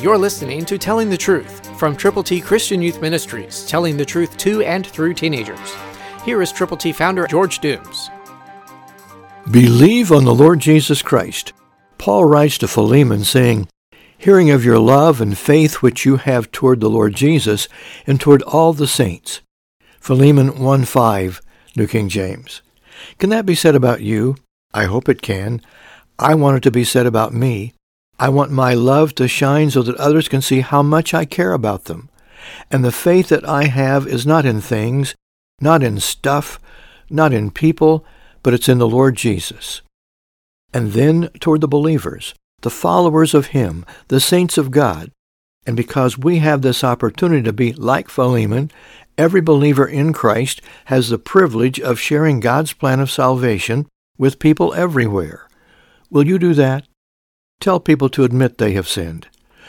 You're listening to Telling the Truth from Triple T Christian Youth Ministries, telling the truth to and through teenagers. Here is Triple T founder George Dooms. Believe on the Lord Jesus Christ. Paul writes to Philemon saying, Hearing of your love and faith which you have toward the Lord Jesus and toward all the saints. Philemon 1 5, New King James. Can that be said about you? I hope it can. I want it to be said about me. I want my love to shine so that others can see how much I care about them. And the faith that I have is not in things, not in stuff, not in people, but it's in the Lord Jesus. And then toward the believers, the followers of Him, the saints of God. And because we have this opportunity to be like Philemon, every believer in Christ has the privilege of sharing God's plan of salvation with people everywhere. Will you do that? Tell people to admit they have sinned,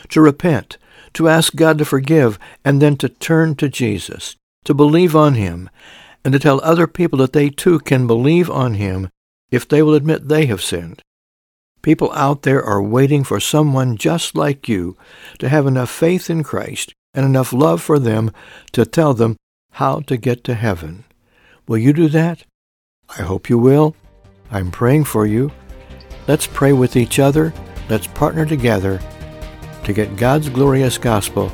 to repent, to ask God to forgive, and then to turn to Jesus, to believe on Him, and to tell other people that they too can believe on Him if they will admit they have sinned. People out there are waiting for someone just like you to have enough faith in Christ and enough love for them to tell them how to get to heaven. Will you do that? I hope you will. I'm praying for you. Let's pray with each other Let's partner together to get God's glorious gospel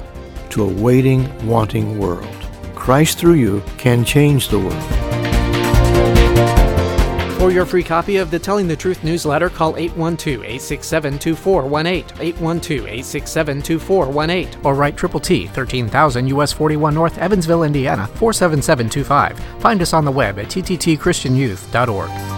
to a waiting, wanting world. Christ through you can change the world. For your free copy of the Telling the Truth newsletter, call 812 867 2418, 812 867 2418, or write Triple T, 13000 US 41 North, Evansville, Indiana, 47725. Find us on the web at tttchristianyouth.org.